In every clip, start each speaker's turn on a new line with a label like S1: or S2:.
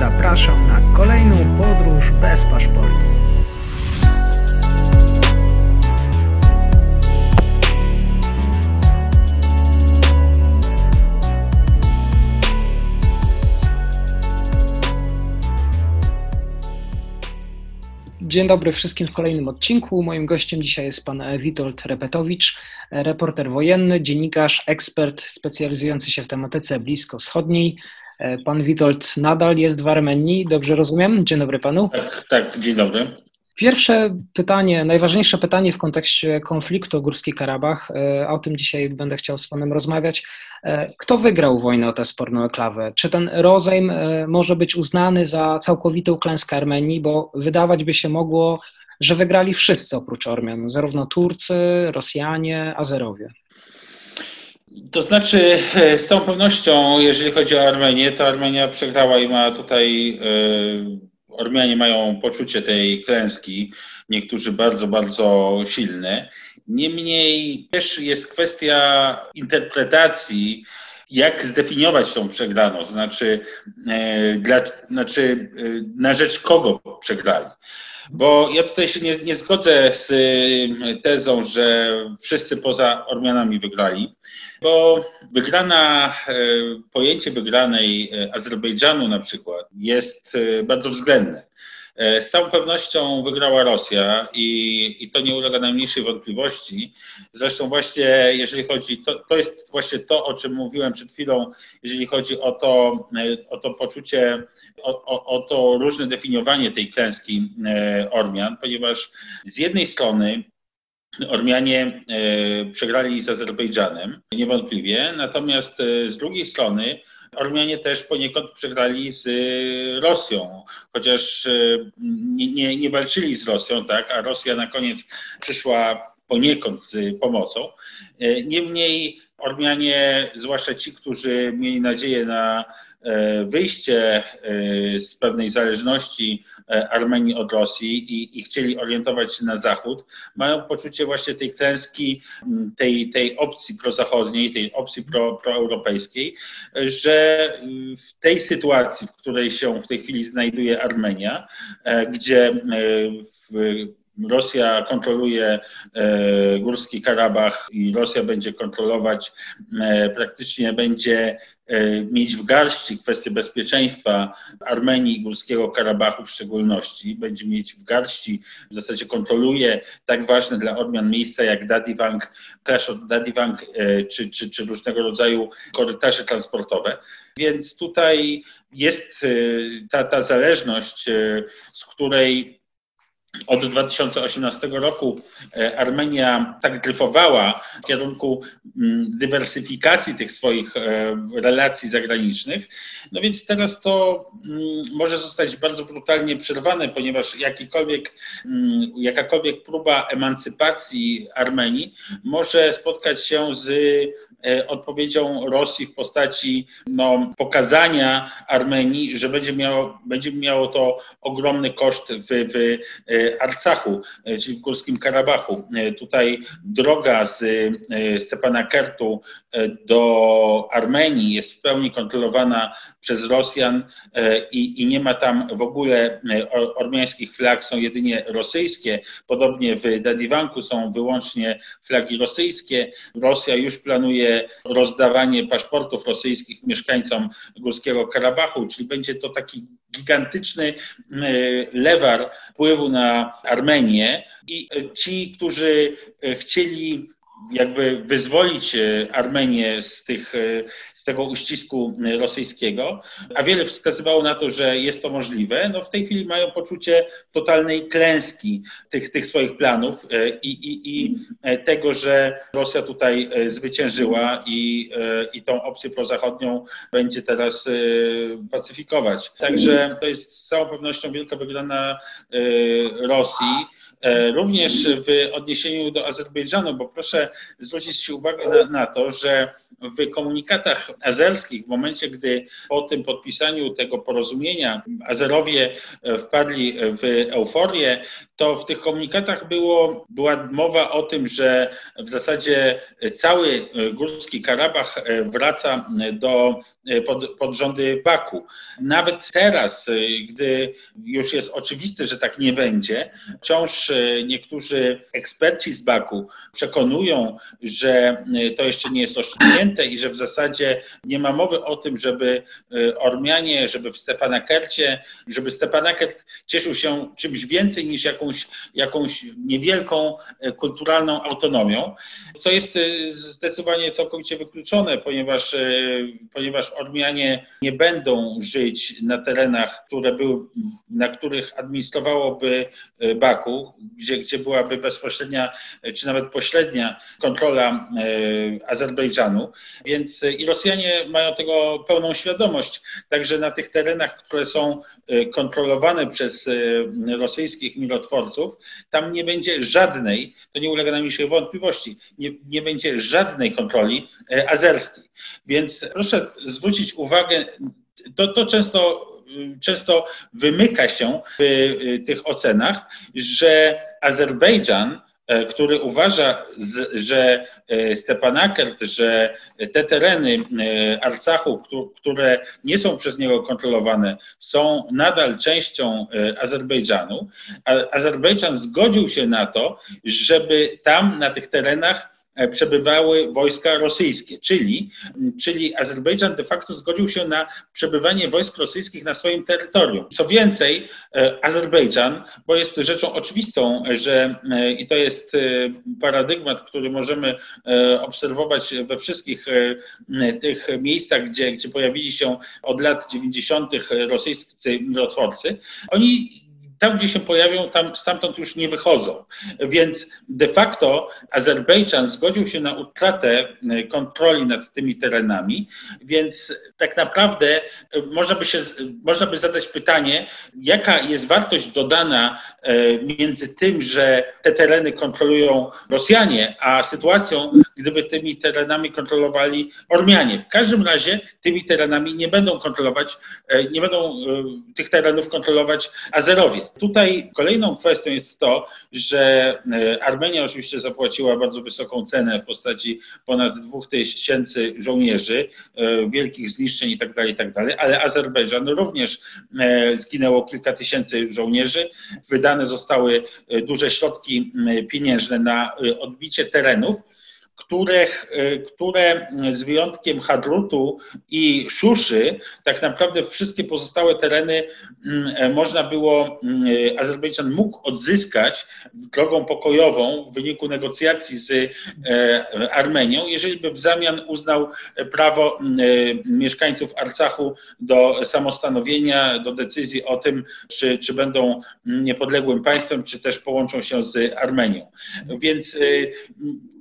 S1: zapraszam na kolejną podróż bez paszportu. Dzień dobry wszystkim w kolejnym odcinku. Moim gościem dzisiaj jest pan Witold Repetowicz, reporter wojenny, dziennikarz, ekspert specjalizujący się w tematyce blisko-wschodniej. Pan Witold nadal jest w Armenii, dobrze rozumiem? Dzień dobry panu.
S2: Tak, tak, dzień dobry.
S1: Pierwsze pytanie, najważniejsze pytanie w kontekście konfliktu o Górski Karabach, e, o tym dzisiaj będę chciał z Panem rozmawiać. E, kto wygrał wojnę o tę sporną eklawę? Czy ten rozejm e, może być uznany za całkowitą klęskę Armenii? Bo wydawać by się mogło, że wygrali wszyscy oprócz Ormian, zarówno Turcy, Rosjanie, Azerowie.
S2: To znaczy, z całą pewnością, jeżeli chodzi o Armenię, to Armenia przegrała i ma tutaj Ormianie mają poczucie tej klęski, niektórzy bardzo, bardzo silne. Niemniej też jest kwestia interpretacji, jak zdefiniować tą przegraną, znaczy, e, dla, znaczy e, na rzecz kogo przegrali. Bo ja tutaj się nie, nie zgodzę z e, tezą, że wszyscy poza Ormianami wygrali, bo wygrana, e, pojęcie wygranej e, Azerbejdżanu na przykład jest bardzo względne. Z całą pewnością wygrała Rosja i, i to nie ulega najmniejszej wątpliwości. Zresztą właśnie jeżeli chodzi, to, to jest właśnie to, o czym mówiłem przed chwilą, jeżeli chodzi o to, o to poczucie o, o, o to różne definiowanie tej klęski e, Ormian, ponieważ z jednej strony Ormianie e, przegrali z Azerbejdżanem, niewątpliwie, natomiast e, z drugiej strony Ormianie też poniekąd przegrali z Rosją, chociaż nie, nie, nie walczyli z Rosją, tak, a Rosja na koniec przyszła poniekąd z pomocą. Niemniej Ormianie, zwłaszcza ci, którzy mieli nadzieję na E, wyjście e, z pewnej zależności e, Armenii od Rosji i, i, chcieli orientować się na Zachód, mają poczucie właśnie tej klęski, tej, tej opcji prozachodniej, tej opcji pro, proeuropejskiej, że w tej sytuacji, w której się w tej chwili znajduje Armenia, gdzie w Rosja kontroluje e, Górski Karabach i Rosja będzie kontrolować, e, praktycznie będzie e, mieć w garści kwestię bezpieczeństwa Armenii i Górskiego Karabachu w szczególności. Będzie mieć w garści, w zasadzie kontroluje tak ważne dla odmian miejsca jak Dadivang, też od czy, czy, czy różnego rodzaju korytarze transportowe. Więc tutaj jest ta, ta zależność, z której od 2018 roku e, Armenia tak dryfowała w kierunku mm, dywersyfikacji tych swoich e, relacji zagranicznych, no więc teraz to mm, może zostać bardzo brutalnie przerwane, ponieważ jakikolwiek, mm, jakakolwiek próba emancypacji Armenii może spotkać się z odpowiedzią Rosji w postaci no, pokazania Armenii, że będzie miało, będzie miało to ogromny koszt w, w Arcachu, e, czyli w Górskim Karabachu. E, tutaj droga z e, Stepana Kertu do Armenii jest w pełni kontrolowana przez Rosjan i, i nie ma tam w ogóle ormiańskich flag, są jedynie rosyjskie. Podobnie w Dadiwanku są wyłącznie flagi rosyjskie. Rosja już planuje rozdawanie paszportów rosyjskich mieszkańcom Górskiego Karabachu, czyli będzie to taki gigantyczny lewar wpływu na Armenię. I ci, którzy chcieli jakby wyzwolić Armenię z, tych, z tego uścisku rosyjskiego, a wiele wskazywało na to, że jest to możliwe, no w tej chwili mają poczucie totalnej klęski tych, tych swoich planów i, i, i tego, że Rosja tutaj zwyciężyła i, i tą opcję prozachodnią będzie teraz pacyfikować. Także to jest z całą pewnością wielka wygrana Rosji. Również w odniesieniu do Azerbejdżanu, bo proszę zwrócić uwagę na, na to, że w komunikatach azerskich, w momencie, gdy po tym podpisaniu tego porozumienia Azerowie wpadli w euforię, to w tych komunikatach było, była mowa o tym, że w zasadzie cały Górski Karabach wraca do, pod, pod rządy Baku. Nawet teraz, gdy już jest oczywiste, że tak nie będzie, wciąż niektórzy eksperci z Baku przekonują, że to jeszcze nie jest osiągnięte i że w zasadzie nie ma mowy o tym, żeby Ormianie, żeby w Stepanakercie, żeby Stepanakert cieszył się czymś więcej niż jakąś, jakąś niewielką kulturalną autonomią, co jest zdecydowanie całkowicie wykluczone, ponieważ, ponieważ Ormianie nie będą żyć na terenach, które były, na których administrowałoby Baku, gdzie, gdzie byłaby bezpośrednia czy nawet pośrednia kontrola Azerbejdżanu. Więc i Rosjanie mają tego pełną świadomość. Także na tych terenach, które są kontrolowane przez rosyjskich mirotworców, tam nie będzie żadnej, to nie ulega najmniejszej wątpliwości, nie, nie będzie żadnej kontroli azerskiej. Więc proszę zwrócić uwagę, to, to często często wymyka się w tych ocenach, że Azerbejdżan, który uważa, że Stepanakert, że te tereny Arcachu, które nie są przez niego kontrolowane, są nadal częścią Azerbejdżanu, Azerbejdżan zgodził się na to, żeby tam na tych terenach E, przebywały wojska rosyjskie, czyli, czyli Azerbejdżan de facto zgodził się na przebywanie wojsk rosyjskich na swoim terytorium. Co więcej, e, Azerbejdżan, bo jest rzeczą oczywistą, że e, i to jest paradygmat, który możemy obserwować we wszystkich tych miejscach, gdzie, gdzie pojawili się od lat 90. rosyjscy mirotworcy, oni tam, gdzie się pojawią, tam stamtąd już nie wychodzą. Więc de facto Azerbejdżan zgodził się na utratę e, kontroli nad tymi terenami, więc tak naprawdę e, można by, się, można by zadać pytanie, jaka jest wartość dodana e, między tym, że te tereny kontrolują Rosjanie, a sytuacją, gdyby tymi terenami kontrolowali Ormianie. W każdym razie tymi terenami nie będą kontrolować, nie będą tych terenów kontrolować Azerowie. Tutaj kolejną kwestią jest to, że e, Armenia oczywiście zapłaciła bardzo wysoką cenę w postaci ponad 2000 żołnierzy, e, wielkich zniszczeń itd., tak itd., tak ale Azerbejdżan również e, zginęło kilka tysięcy żołnierzy. Wydane zostały duże środki pieniężne na odbicie terenów które, które z wyjątkiem Hadrutu i Szuszy, tak naprawdę wszystkie pozostałe tereny mm, można było, mm, Azerbejdżan mógł odzyskać drogą pokojową w wyniku negocjacji z e, Armenią, jeżeli by w zamian uznał prawo mm, mieszkańców Arcachu do samostanowienia, do decyzji o tym, czy, czy będą niepodległym państwem, czy też połączą się z Armenią. Więc e,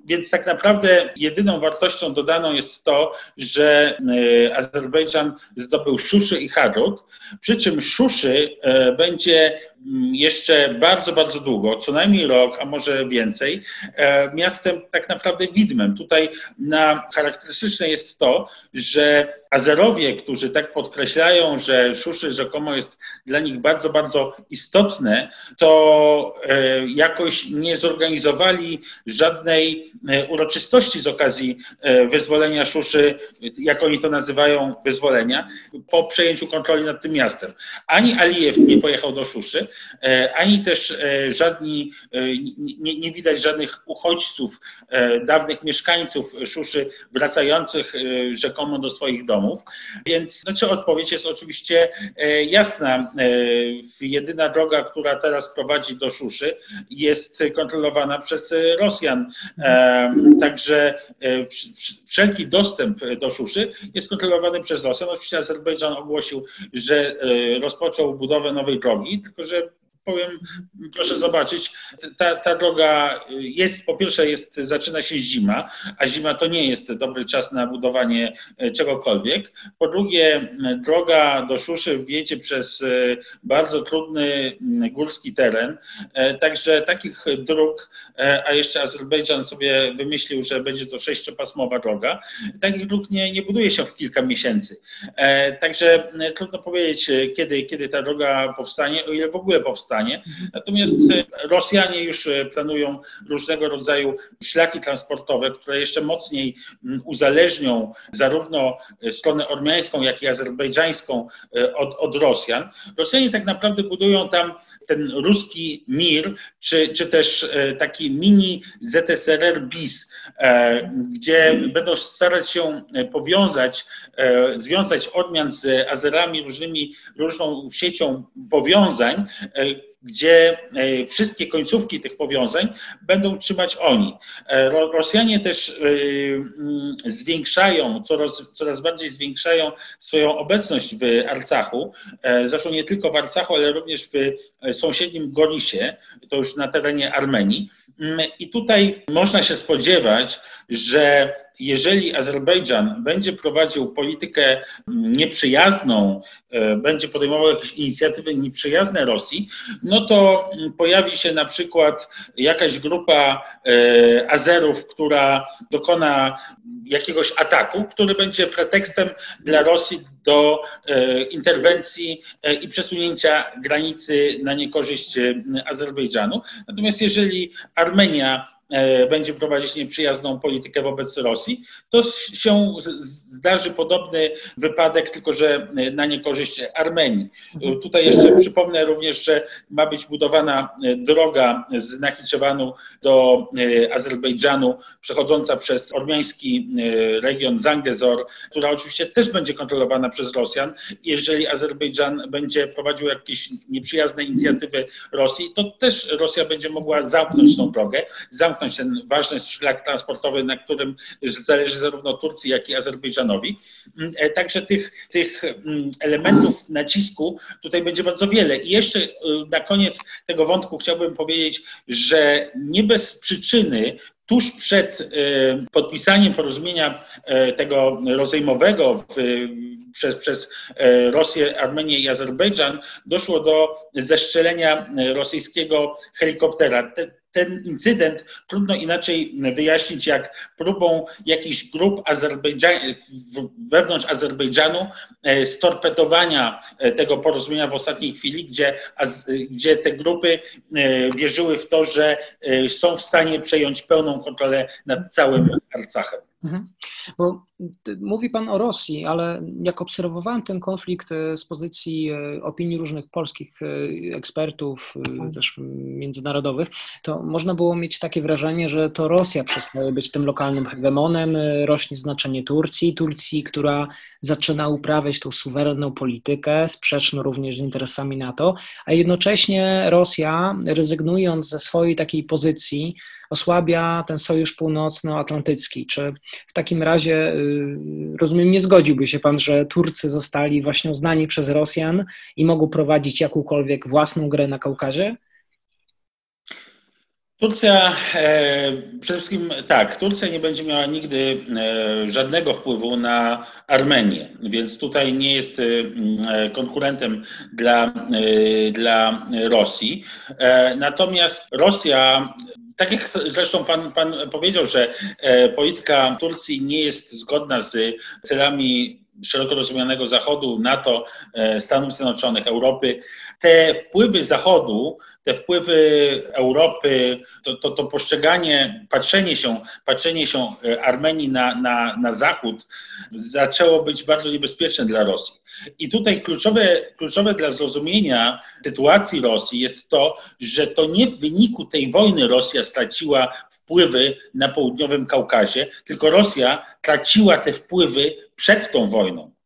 S2: więc tak naprawdę jedyną wartością dodaną jest to, że e, Azerbejdżan zdobył Szuszy i Hadrut, przy czym Szuszy e, będzie jeszcze bardzo, bardzo długo, co najmniej rok, a może więcej, e, miastem tak naprawdę widmem. Tutaj na charakterystyczne jest to, że Azerowie, którzy tak podkreślają, że Szuszy rzekomo jest dla nich bardzo, bardzo istotne, to jakoś nie zorganizowali żadnej E, uroczystości z okazji e, wyzwolenia Szuszy, jak oni to nazywają, wyzwolenia, po przejęciu kontroli nad tym miastem. Ani Alijew nie pojechał do Szuszy, e, ani też żadni, nie, nie widać żadnych uchodźców, dawnych mieszkańców Szuszy wracających rzekomo do swoich domów. Więc znaczy odpowiedź jest oczywiście jasna. Jedyna droga, która teraz prowadzi do Szuszy jest kontrolowana przez Rosjan. Także e, wszelki dostęp do Szuszy jest kontrolowany przez Rosję. No, oczywiście Azerbejdżan ogłosił, że e, rozpoczął budowę nowej drogi, tylko że powiem, proszę zobaczyć, ta, ta droga jest, po pierwsze jest, zaczyna się zima, a zima to nie jest dobry czas na budowanie czegokolwiek. Po drugie, droga do Szuszy wjedzie przez bardzo trudny górski teren, także takich dróg, a jeszcze Azerbejdżan sobie wymyślił, że będzie to sześciopasmowa droga, takich dróg nie, nie buduje się w kilka miesięcy. Także trudno powiedzieć, kiedy, kiedy ta droga powstanie, o ile w ogóle powstanie. Natomiast e, Rosjanie już e, planują różnego rodzaju szlaki transportowe, które jeszcze mocniej uzależnią zarówno e, stronę ormiańską, jak i azerbejdżańską od, od Rosjan. Rosjanie tak naprawdę budują tam ten ruski mir, czy, czy też taki mini ZSRR BIS, gdzie będą starać się powiązać, związać odmian z Azerami różnymi, różną siecią powiązań, gdzie e, wszystkie końcówki tych powiązań będą trzymać oni. E, Rosjanie też mm, zwiększają, coraz, coraz bardziej zwiększają swoją obecność w Arcachu, zresztą nie tylko w Arcachu, ale również w sąsiednim Gorisie, to już na terenie Armenii. Mm, I tutaj można się spodziewać, że jeżeli Azerbejdżan będzie prowadził politykę nieprzyjazną, e, będzie podejmował jakieś inicjatywy nieprzyjazne Rosji, no to pojawi się na przykład jakaś grupa e, Azerów, która dokona jakiegoś ataku, który będzie pretekstem dla Rosji do e, interwencji i przesunięcia granicy na niekorzyść Azerbejdżanu. Natomiast jeżeli Armenia będzie prowadzić nieprzyjazną politykę wobec Rosji, to się zdarzy podobny wypadek, tylko że na niekorzyść Armenii. Mhm. Tutaj jeszcze przypomnę również, że ma być budowana droga z Nachiczewanu do e, Azerbejdżanu, przechodząca przez ormiański e, region Zangezor, która oczywiście też będzie kontrolowana przez Rosjan. Jeżeli Azerbejdżan będzie prowadził jakieś nieprzyjazne inicjatywy Rosji, to też Rosja będzie mogła zamknąć tą drogę, zamknąć zamknąć ten ważny szlak transportowy, na którym zależy zarówno Turcji, jak i Azerbejdżanowi. Mm, e, także tych, tych mm, elementów nacisku tutaj będzie bardzo wiele. I jeszcze y, na koniec tego wątku chciałbym powiedzieć, że nie bez przyczyny tuż przed y, podpisaniem porozumienia y, tego rozejmowego w, przez, przez Rosję, Armenię i Azerbejdżan doszło do zestrzelenia rosyjskiego helikoptera. Te, ten incydent trudno inaczej wyjaśnić jak próbą jakichś grup wewnątrz Azerbejdżanu e, storpedowania e, tego porozumienia w ostatniej chwili, gdzie, gdzie te grupy e, wierzyły w to, że są w stanie przejąć pełną kontrolę nad całym Arcachem. Mhm.
S1: Bo mówi Pan o Rosji, ale jak obserwowałem ten konflikt e, z pozycji e, opinii różnych polskich ekspertów, mhm. też międzynarodowych, to można było mieć takie wrażenie, że to Rosja przestaje być tym lokalnym hegemonem, rośnie znaczenie Turcji, Turcji, która zaczyna uprawiać tą suwerenną politykę, sprzeczną również z interesami NATO, a jednocześnie Rosja, rezygnując ze swojej takiej pozycji, osłabia ten sojusz północnoatlantycki. Czy w takim razie, y, rozumiem, nie zgodziłby się Pan, że Turcy zostali właśnie uznani przez Rosjan i mogą prowadzić jakąkolwiek własną grę na Kaukazie?
S2: Turcja, e, przede wszystkim tak, Turcja nie będzie miała nigdy e, żadnego wpływu na Armenię, więc tutaj nie jest e, konkurentem dla, dla Rosji. Natomiast Rosja tak jak zresztą pan, pan powiedział, że e, polityka Turcji nie jest zgodna z celami szeroko rozumianego Zachodu, NATO, e, Stanów Zjednoczonych, Europy, te wpływy Zachodu, te wpływy Europy, to, to, to postrzeganie, patrzenie się, patrzenie się e, Armenii na, na, na Zachód zaczęło być bardzo niebezpieczne dla Rosji. I tutaj kluczowe, kluczowe dla zrozumienia sytuacji Rosji jest to, że to nie w wyniku tej wojny Rosja straciła wpływy na południowym Kaukazie, tylko Rosja traciła te wpływy przed tą wojną.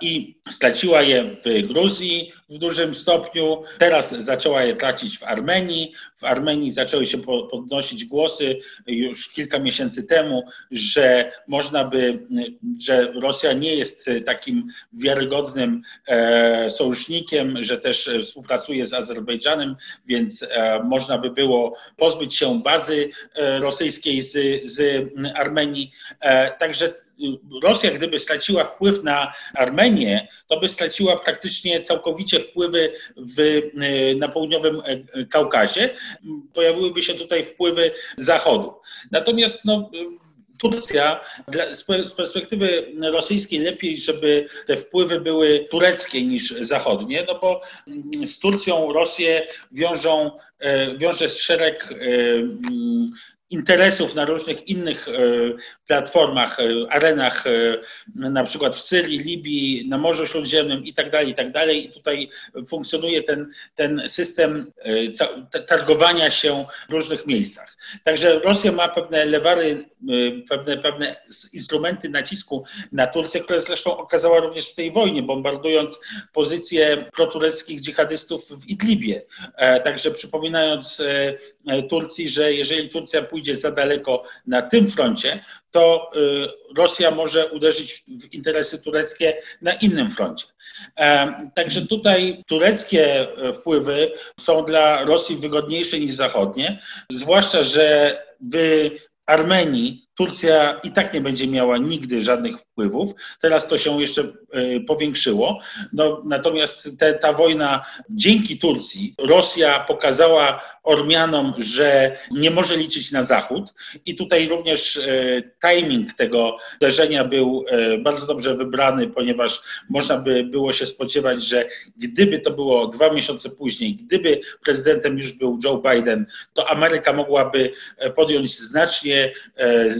S2: I straciła je w Gruzji w dużym stopniu. Teraz zaczęła je tracić w Armenii. W Armenii zaczęły się podnosić głosy już kilka miesięcy temu, że można by, że Rosja nie jest takim wiarygodnym e, sojusznikiem, że też współpracuje z Azerbejdżanem, więc e, można by było pozbyć się bazy e, rosyjskiej z, z Armenii. Także Rosja, gdyby straciła wpływ na Armenię, to by straciła praktycznie całkowicie wpływy w, na południowym Kaukazie. Pojawiłyby się tutaj wpływy Zachodu. Natomiast no, Turcja, z perspektywy rosyjskiej lepiej, żeby te wpływy były tureckie niż zachodnie, no bo z Turcją Rosję wiążą, e, wiąże szereg e, interesów na różnych innych e, platformach, e, arenach, e, na przykład w Syrii, Libii, na Morzu Śródziemnym i tak dalej, i tak dalej. I tutaj funkcjonuje ten, ten system targowania się w różnych miejscach. Także Rosja ma pewne lewary, pewne, pewne instrumenty nacisku na Turcję, które zresztą okazała również w tej wojnie, bombardując pozycje protureckich dżihadystów w Idlibie. Także przypominając Turcji, że jeżeli Turcja pójdzie za daleko na tym froncie, to y, Rosja może uderzyć w interesy tureckie na innym froncie. E, także tutaj tureckie wpływy są dla Rosji wygodniejsze niż zachodnie, zwłaszcza, że w Armenii Turcja i tak nie będzie miała nigdy żadnych wpływów. Teraz to się jeszcze e, powiększyło. No, natomiast te, ta wojna dzięki Turcji, Rosja pokazała Ormianom, że nie może liczyć na Zachód i tutaj również e, timing tego uderzenia był e, bardzo dobrze wybrany, ponieważ można by było się spodziewać, że gdyby to było dwa miesiące później, gdyby prezydentem już był Joe Biden, to Ameryka mogłaby podjąć znacznie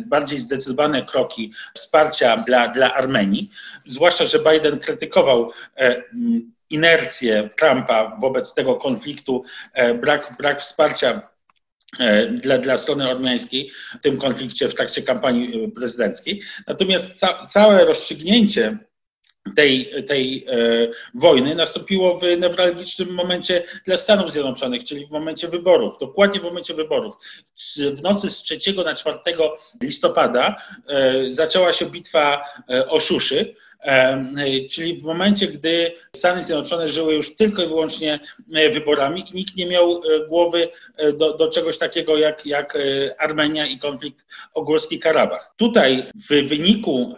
S2: bardziej zdecydowane kroki wsparcia dla, dla Armenii, zwłaszcza, że Biden krytykował e, inercję Trumpa wobec tego konfliktu, e, brak, brak wsparcia e, dla, dla strony ormiańskiej w tym konflikcie w trakcie kampanii prezydenckiej. Natomiast ca, całe rozstrzygnięcie tej, tej e, wojny nastąpiło w newralgicznym momencie dla Stanów Zjednoczonych, czyli w momencie wyborów, dokładnie w momencie wyborów. W nocy z 3 na 4 listopada e, zaczęła się bitwa e, o Szuszy czyli w momencie, gdy Stany Zjednoczone żyły już tylko i wyłącznie e, wyborami nikt nie miał e, głowy e, do, do czegoś takiego jak, jak Armenia i konflikt o Górski Karabach. Tutaj w wyniku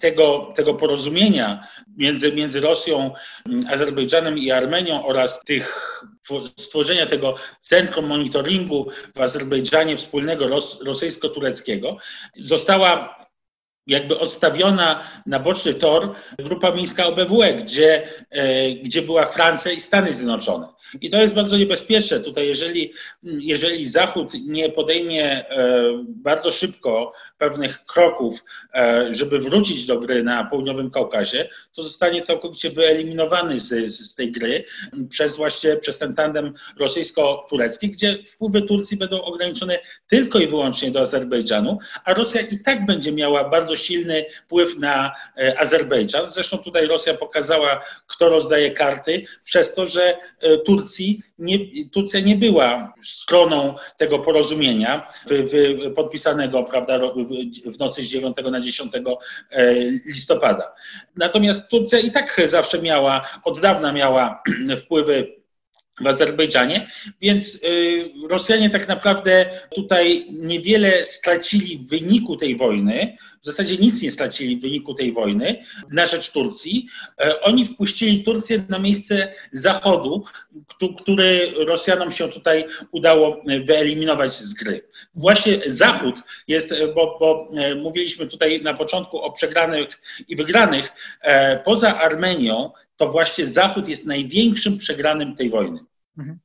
S2: tego, tego porozumienia między, między Rosją, Azerbejdżanem i Armenią oraz tych stworzenia tego centrum monitoringu w Azerbejdżanie wspólnego rosyjsko-tureckiego została jakby odstawiona na boczny tor grupa miejska OBWE, gdzie, e, gdzie była Francja i Stany Zjednoczone. I to jest bardzo niebezpieczne. Tutaj, jeżeli, jeżeli Zachód nie podejmie e, bardzo szybko pewnych kroków, e, żeby wrócić do gry na południowym Kaukazie, to zostanie całkowicie wyeliminowany z, z tej gry przez właśnie przez ten tandem rosyjsko-turecki, gdzie wpływy Turcji będą ograniczone tylko i wyłącznie do Azerbejdżanu, a Rosja i tak będzie miała bardzo silny wpływ na e, Azerbejdżan. Zresztą tutaj Rosja pokazała, kto rozdaje karty, przez to, że Turcja Turcji nie, Turcja nie była stroną tego porozumienia w, w, podpisanego prawda, w, nocy z 9 na 10 e, listopada. Natomiast Turcja i tak zawsze miała, od dawna miała wpływy w Azerbejdżanie, więc y, Rosjanie tak naprawdę tutaj niewiele stracili w wyniku tej wojny, w zasadzie nic nie stracili w wyniku tej wojny na rzecz Turcji. E, oni wpuścili Turcję na miejsce Zachodu, który Rosjanom się tutaj udało wyeliminować z gry. Właśnie Zachód jest, bo, bo e, mówiliśmy tutaj na początku o przegranych i wygranych, e, poza Armenią to właśnie Zachód jest największym przegranym tej wojny. Mhm.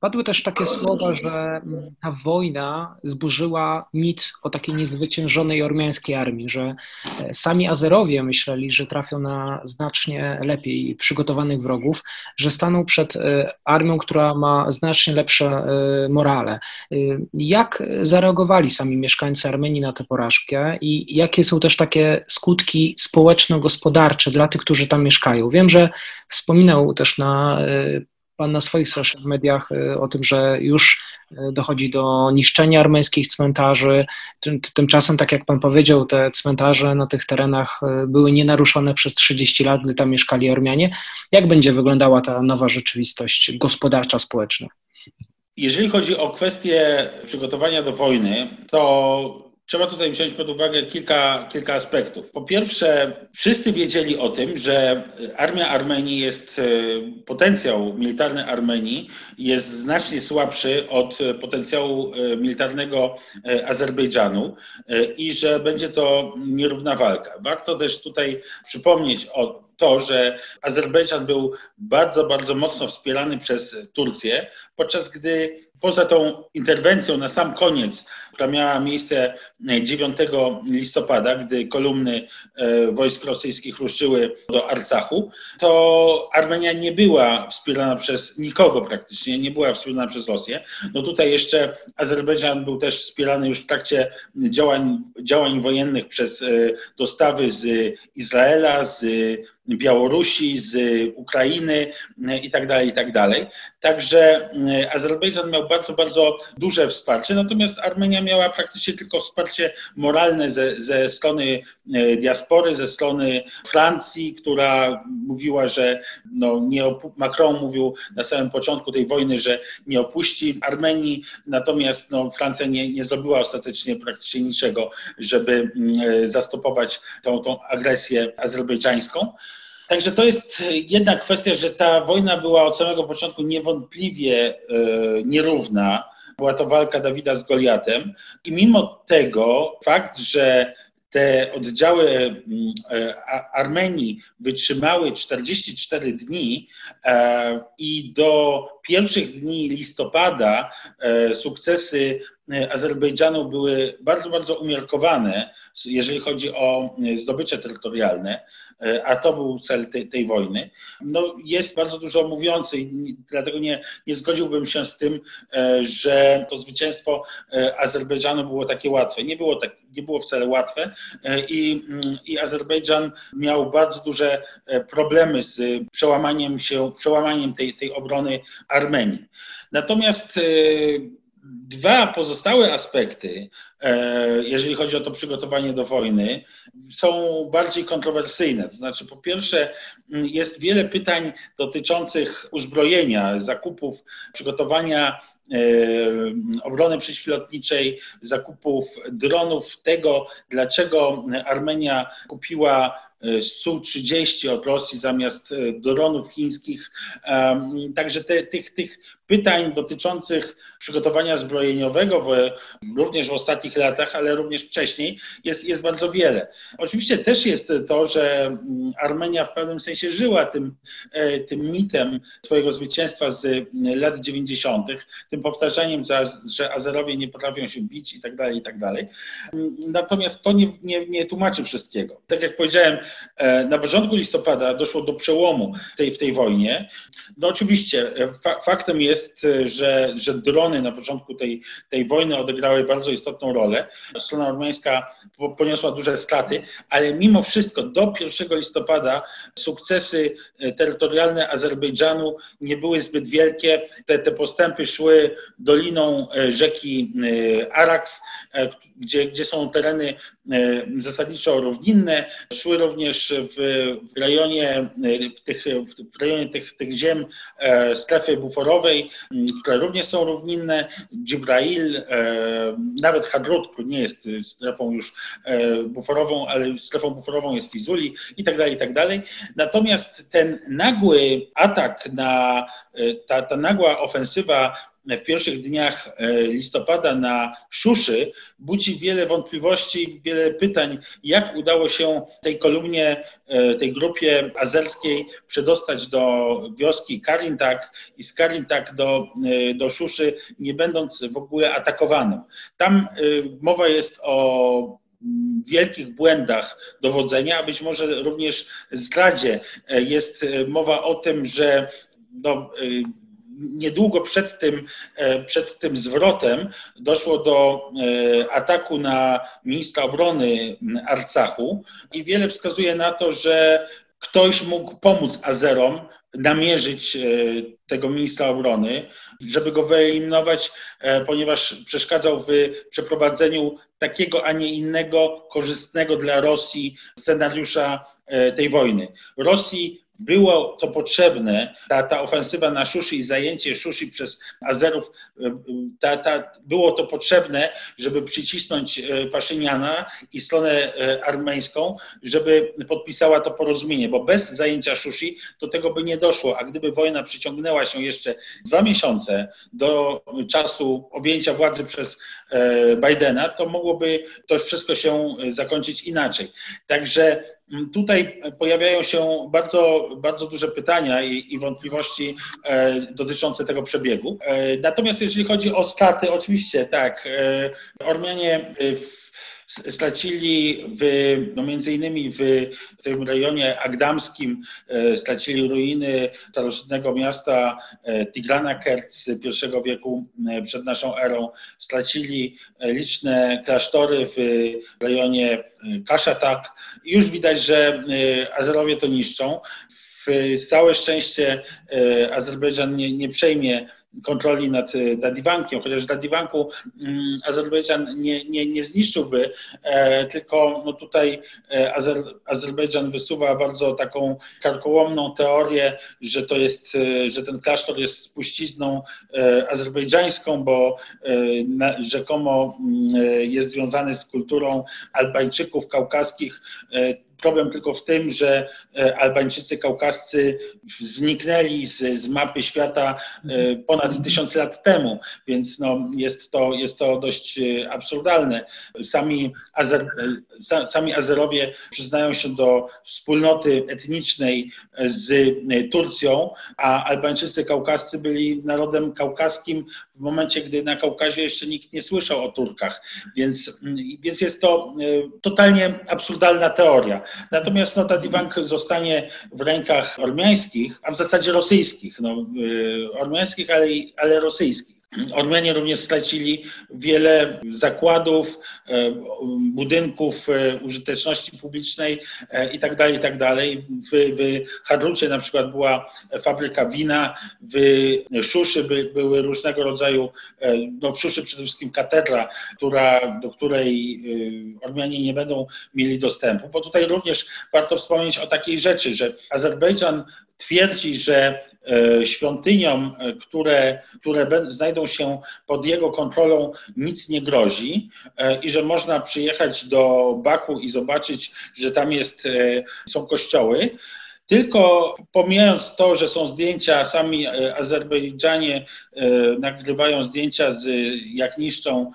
S1: Padły też takie słowa, że ta wojna zburzyła mit o takiej niezwyciężonej ormiańskiej armii, że e, sami Azerowie myśleli, że trafią na znacznie lepiej przygotowanych wrogów, że staną przed e, armią, która ma znacznie lepsze e, morale. Jak zareagowali sami mieszkańcy Armenii na tę porażkę i jakie są też takie skutki społeczno-gospodarcze dla tych, którzy tam mieszkają? Wiem, że wspominał też na Pan na swoich social mediach y, o tym, że już y, dochodzi do niszczenia armeńskich cmentarzy. Tym, tymczasem, tak jak Pan powiedział, te cmentarze na tych terenach y, były nienaruszone przez 30 lat, gdy tam mieszkali Ormianie. Jak będzie wyglądała ta nowa rzeczywistość gospodarcza, społeczna?
S2: Jeżeli chodzi o kwestię przygotowania do wojny, to Trzeba tutaj wziąć pod uwagę kilka, kilka aspektów. Po pierwsze, wszyscy wiedzieli o tym, że armia Armenii jest, e, potencjał militarny Armenii jest znacznie słabszy od potencjału e, militarnego e, Azerbejdżanu i że będzie to nierówna walka. Warto też tutaj przypomnieć o to, że Azerbejdżan był bardzo, bardzo mocno wspierany przez Turcję, podczas gdy poza tą interwencją na sam koniec, która miała miejsce 9 listopada, gdy kolumny e, wojsk rosyjskich ruszyły do Arcachu, to Armenia nie była wspierana przez nikogo praktycznie, nie była wspierana przez Rosję. No tutaj jeszcze Azerbejdżan był też wspierany już w trakcie działań, działań wojennych przez e, dostawy z Izraela, z Białorusi, z Ukrainy e, i tak dalej, i tak dalej. Także Azerbejdżan miał bardzo, bardzo duże wsparcie, natomiast Armenia miała praktycznie tylko wsparcie moralne ze, ze strony e, diaspory, ze strony Francji, która mówiła, że no nie Macron mówił na samym początku tej wojny, że nie opuści Armenii, natomiast no, Francja nie, nie zrobiła ostatecznie praktycznie niczego, żeby e, zastopować tą, tą agresję azerbejdżańską. Także to jest jedna kwestia, że ta wojna była od samego początku niewątpliwie e, nierówna. Była to walka Dawida z Goliatem i mimo tego fakt, że te oddziały mm, e, Armenii wytrzymały 44 dni e, i do pierwszych dni listopada sukcesy Azerbejdżanu były bardzo, bardzo umiarkowane, jeżeli chodzi o zdobycze terytorialne. E, a to był cel tej, tej wojny. No, jest bardzo dużo mówiących, dlatego nie, nie zgodziłbym się z tym, że to zwycięstwo Azerbejdżanu było takie łatwe. Nie było, tak, nie było wcale łatwe i, i Azerbejdżan miał bardzo duże problemy z przełamaniem się, przełamaniem tej, tej obrony Armenii. Natomiast dwa pozostałe aspekty, e, jeżeli chodzi o to przygotowanie do wojny, są bardziej kontrowersyjne. To znaczy, po pierwsze, jest wiele pytań dotyczących uzbrojenia, zakupów, przygotowania e, obrony przeciwlotniczej, zakupów dronów, tego, dlaczego Armenia kupiła E, Su-30 od Rosji zamiast dronów chińskich. Także te, tych, tych pytań dotyczących przygotowania zbrojeniowego, w, również w ostatnich latach, ale również wcześniej, jest, jest bardzo wiele. Oczywiście też jest to, że mm, Armenia w pewnym sensie żyła tym, e, tym mitem swojego zwycięstwa z lat 90., tym powtarzaniem, że Azerowie nie potrafią się bić i tak dalej, i tak dalej. Natomiast to nie, nie, nie tłumaczy wszystkiego. Tak jak powiedziałem, E, na początku listopada doszło do przełomu tej, w tej wojnie. No oczywiście e, fa faktem jest, e, że, że drony na początku tej, tej wojny odegrały bardzo istotną rolę. Strona armeńska poniosła duże straty, ale mimo wszystko do 1 listopada sukcesy terytorialne Azerbejdżanu nie były zbyt wielkie. Te, te postępy szły doliną rzeki Araks, gdzie, gdzie są tereny zasadniczo równinne. Szły również w, w rejonie, w tych, w rejonie tych, tych ziem strefy buforowej, które również są równinne, Dzibrail, e, nawet Hadrut, który nie jest strefą już e, buforową, ale strefą buforową jest Fizuli i tak dalej, i tak dalej. Natomiast ten nagły atak na, ta, ta nagła ofensywa w pierwszych dniach listopada na Szuszy budzi wiele wątpliwości, wiele pytań, jak udało się tej kolumnie, tej grupie azerskiej przedostać do wioski Karintak i z Karintak do, do Szuszy, nie będąc w ogóle atakowaną. Tam mowa jest o wielkich błędach dowodzenia, a być może również zdradzie. Jest mowa o tym, że no, niedługo przed tym, przed tym zwrotem doszło do ataku na ministra obrony Arcachu i wiele wskazuje na to, że ktoś mógł pomóc Azerom namierzyć tego ministra obrony, żeby go wyeliminować, ponieważ przeszkadzał w przeprowadzeniu takiego, a nie innego korzystnego dla Rosji scenariusza tej wojny. Rosji było to potrzebne, ta, ta ofensywa na Szuszy i zajęcie Szuszy przez Azerów, ta, ta, było to potrzebne, żeby przycisnąć e, Paszyniana i stronę e, armeńską, żeby podpisała to porozumienie, bo bez zajęcia Szuszy do tego by nie doszło, a gdyby wojna przyciągnęła się jeszcze dwa miesiące do czasu objęcia władzy przez e, Bidena, to mogłoby to wszystko się zakończyć inaczej. Także Tutaj pojawiają się bardzo, bardzo duże pytania i, i, wątpliwości e, dotyczące tego przebiegu. E, natomiast jeżeli chodzi o straty, oczywiście tak, e, Ormianie w stracili w, no między innymi w tym rejonie agdamskim, e, stracili ruiny starożytnego miasta e, Tigrana Kerc I wieku e, przed naszą erą, stracili liczne klasztory w rejonie Kaszatak. Już widać, że Azerowie to niszczą. W całe szczęście Azerbejdżan nie, nie przejmie kontroli nad e, Dadiwankiem, chociaż Dadiwanku mm, Azerbejdżan nie, nie, nie zniszczyłby, e, tylko no tutaj e, Azer, Azerbejdżan wysuwa bardzo taką karkołomną teorię, że to jest, że ten klasztor jest spuścizną azerbejdżańską, bo rzekomo mm, jest związany z kulturą Albańczyków kaukaskich, Problem tylko w tym, że e, Albańczycy kaukascy zniknęli z, z mapy świata e, ponad tysiąc lat temu, więc no, jest, to, jest to dość e, absurdalne. Sami, Azer, sami Azerowie przyznają się do wspólnoty etnicznej z Turcją, a Albańczycy kaukascy byli narodem kaukaskim w momencie, gdy na Kaukazie jeszcze nikt nie słyszał o Turkach. Więc, mm, więc jest to totalnie absurdalna teoria. Natomiast no, ta Diwank zostanie w rękach ormiańskich, a w zasadzie rosyjskich, no, y, ormiańskich, ale, ale rosyjskich. Ormianie również stracili wiele zakładów, e, budynków e, użyteczności publicznej itd. E, itd. Tak w, w Hadrucie na przykład była fabryka wina, w Szuszy by, były różnego rodzaju, no w Szuszy przede wszystkim katedra, która, do której Ormianie nie będą mieli dostępu, bo tutaj również warto wspomnieć o takiej rzeczy, że Azerbejdżan twierdzi, że świątyniom, e, które, które znajdą się pod jego kontrolą, nic nie grozi e, i że można przyjechać do Baku i zobaczyć, że tam jest, są kościoły. Tylko pomijając to, że są zdjęcia, sami Azerbejdżanie nagrywają zdjęcia z jak niszczą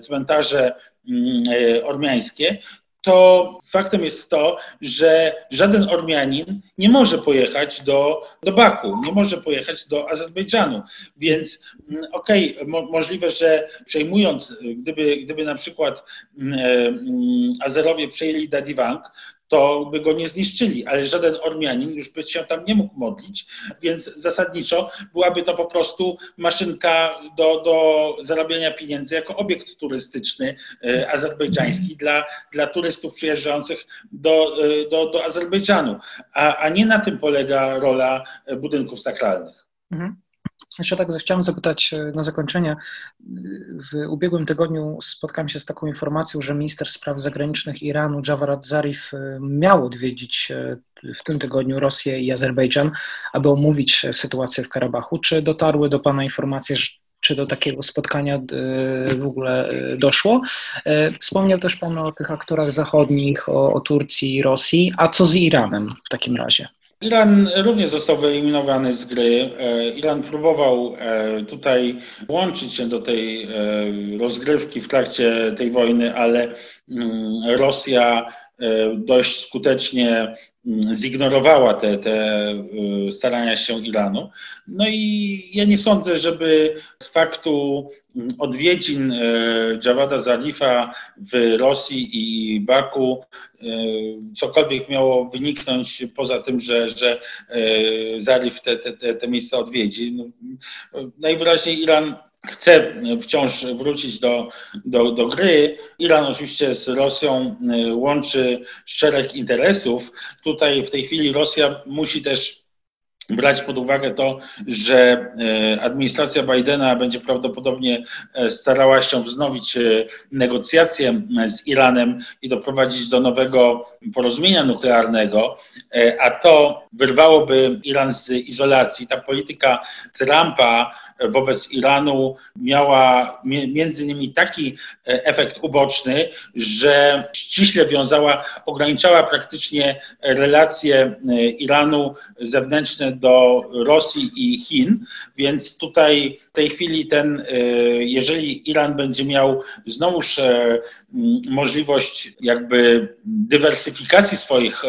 S2: cmentarze mm, ormiańskie, to faktem jest to, że żaden Ormianin nie może pojechać do, do Baku, nie może pojechać do Azerbejdżanu. Więc mm, okej, okay, mo możliwe, że przejmując, gdyby, gdyby na przykład mm, e, mm, Azerowie przejęli Dadivank, to by go nie zniszczyli, ale żaden Ormianin już by się tam nie mógł modlić, więc zasadniczo byłaby to po prostu maszynka do, do zarabiania pieniędzy jako obiekt turystyczny e, azerbejdżański dla, dla turystów przyjeżdżających do, e, do, do Azerbejdżanu, a, a nie na tym polega rola budynków sakralnych. Mhm.
S1: Jeszcze tak chciałem zapytać e, na zakończenie. W ubiegłym tygodniu spotkałem się z taką informacją, że minister spraw zagranicznych Iranu Javad Zarif e, miał odwiedzić e, w tym tygodniu Rosję i Azerbejdżan, aby omówić sytuację w Karabachu. Czy dotarły do Pana informacje, czy do takiego spotkania w ogóle doszło. Wspomniał też Pan o tych aktorach zachodnich, o, o Turcji i Rosji. A co z Iranem w takim razie?
S2: Iran również został wyeliminowany z gry. E, Iran próbował e, tutaj łączyć się do tej e, rozgrywki w trakcie tej wojny, ale mm, Rosja dość skutecznie zignorowała te, te starania się Iranu. No i ja nie sądzę, żeby z faktu mm, odwiedzin Jawada Zarifa w Rosji i Baku cokolwiek miało wyniknąć poza tym, że, że Zarif te, te, te miejsca odwiedzi. No, najwyraźniej Iran chce wciąż wrócić do, do, do gry. Iran oczywiście z Rosją y, łączy szereg interesów. Tutaj w tej chwili Rosja musi też brać pod uwagę to, że y, administracja Bidena będzie prawdopodobnie y, starała się wznowić negocjacje z Iranem i doprowadzić do nowego porozumienia nuklearnego, a to wyrwałoby Iran z izolacji. Ta polityka Trumpa wobec Iranu miała między innymi taki e, efekt uboczny, że ściśle wiązała, ograniczała praktycznie relacje e, Iranu zewnętrzne do Rosji i Chin, więc tutaj w tej chwili ten, e, jeżeli Iran będzie miał znowuż możliwość jakby dywersyfikacji swoich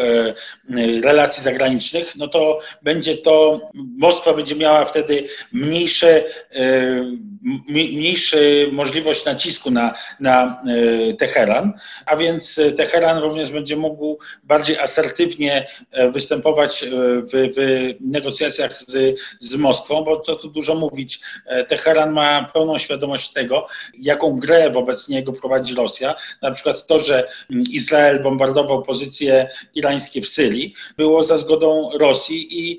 S2: relacji zagranicznych, no to będzie to, Moskwa będzie miała wtedy mniejsze E, mniejsza możliwość nacisku na, na e, Teheran, a więc Teheran również będzie mógł bardziej asertywnie e, występować w, w negocjacjach z, z Moskwą, bo co tu dużo mówić, Teheran ma pełną świadomość tego, jaką grę wobec niego prowadzi Rosja. Na przykład to, że Izrael bombardował pozycje irańskie w Syrii, było za zgodą Rosji i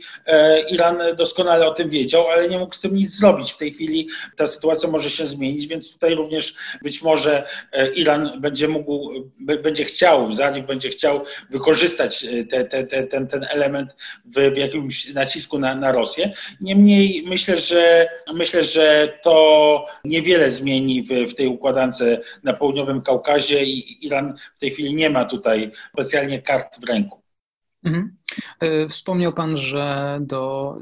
S2: Iran doskonale o tym wiedział, ale nie mógł z tym nic zrobić zrobić. W tej chwili ta sytuacja może się zmienić, więc tutaj również być może e, Iran będzie mógł, będzie chciał, zanim będzie chciał wykorzystać e, te, te, te, ten, ten element w, w jakimś nacisku na, na Rosję. Niemniej myślę, że myślę, że to niewiele zmieni w, w tej układance na południowym Kaukazie i Iran w tej chwili nie ma tutaj specjalnie kart w ręku.
S1: Mhm. E, wspomniał Pan, że do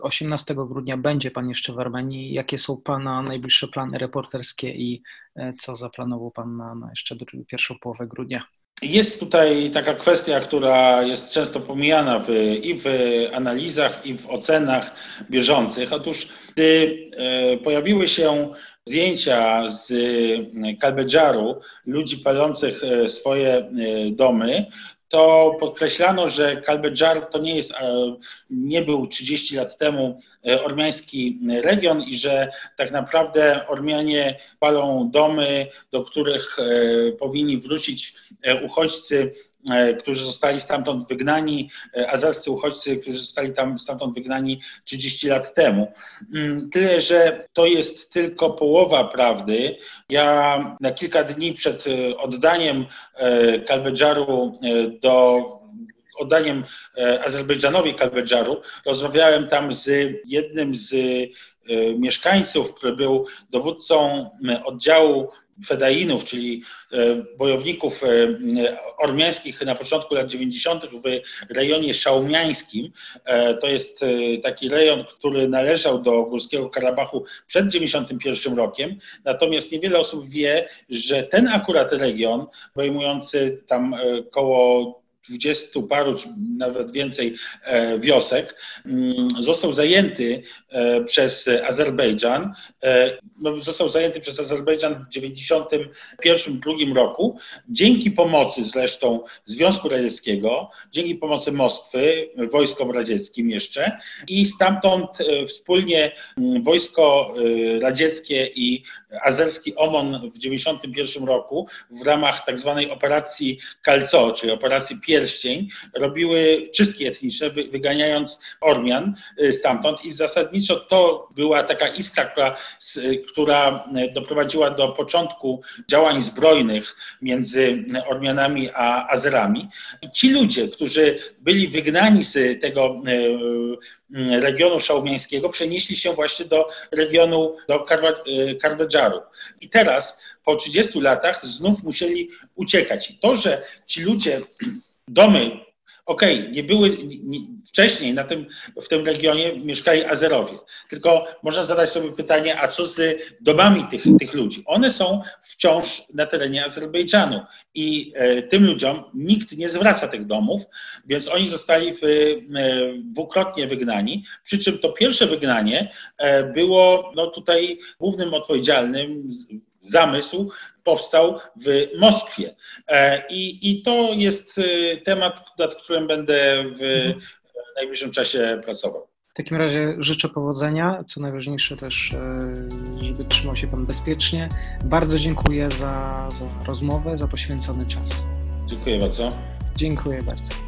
S1: 18 y, grudnia będzie Pan jeszcze w Armenii. Jakie są Pana najbliższe plany reporterskie i e, co zaplanował Pan na, na jeszcze pierwszą połowę grudnia?
S2: Jest tutaj taka kwestia, która jest często pomijana w, i w analizach, i w ocenach bieżących. Otóż, gdy e, pojawiły się zdjęcia z Kalbedżaru, ludzi palących swoje domy, to podkreślano, że Kalbedżar to nie, jest, e, nie był 30 lat temu e, ormiański region i że tak naprawdę Ormianie palą domy, do których e, powinni wrócić uchodźcy którzy zostali stamtąd wygnani, e, azalscy uchodźcy, którzy zostali tam stamtąd wygnani 30 lat temu. Mm, tyle, że to jest tylko połowa prawdy. Ja na kilka dni przed e, oddaniem Kalbedżaru do oddaniem Azerbejdżanowi Kalbedżaru rozmawiałem tam z jednym z mieszkańców, który był dowódcą oddziału fedainów, czyli e, bojowników e, ormiańskich na początku lat 90. w rejonie szaumiańskim. E, to jest taki rejon, który należał do Górskiego Karabachu przed 91 rokiem. Natomiast niewiele osób wie, że ten akurat region, obejmujący tam koło dwudziestu paru, czy nawet więcej e, wiosek, mm, został zajęty e, przez Azerbejdżan. E, no, został zajęty przez Azerbejdżan w 1991-2002 roku, dzięki pomocy zresztą Związku Radzieckiego, dzięki pomocy Moskwy, wojskom radzieckim jeszcze i stamtąd wspólnie mm, wojsko radzieckie i azerski OMON w 1991 roku w ramach tak zwanej operacji Kalco, czyli operacji pierwszej, pierścień, robiły czystki etniczne, wyganiając Ormian y, stamtąd i zasadniczo to była taka iskra, która, która doprowadziła do początku działań zbrojnych między Ormianami a Azerami. I ci ludzie, którzy byli wygnani z tego y, y, regionu szałmiańskiego, przenieśli się właśnie do regionu, do Karwadżaru. I teraz po 30 latach znów musieli uciekać. I to, że ci ludzie domy Okej, okay, nie były nie, wcześniej na tym, w tym regionie mieszkali Azerowie, tylko można zadać sobie pytanie, a co z domami tych, tych ludzi? One są wciąż na terenie Azerbejdżanu i e, tym ludziom nikt nie zwraca tych domów, więc oni zostali w, e, dwukrotnie wygnani, przy czym to pierwsze wygnanie e, było no, tutaj głównym odpowiedzialnym zamysł powstał w Moskwie. E, I, I to jest e, temat, nad którym będę w mhm. najbliższym czasie pracował.
S1: W takim razie życzę powodzenia, co najważniejsze też, e, żeby trzymał się Pan bezpiecznie. Bardzo dziękuję za, za rozmowę, za poświęcony czas.
S2: Dziękuję bardzo.
S1: Dziękuję bardzo.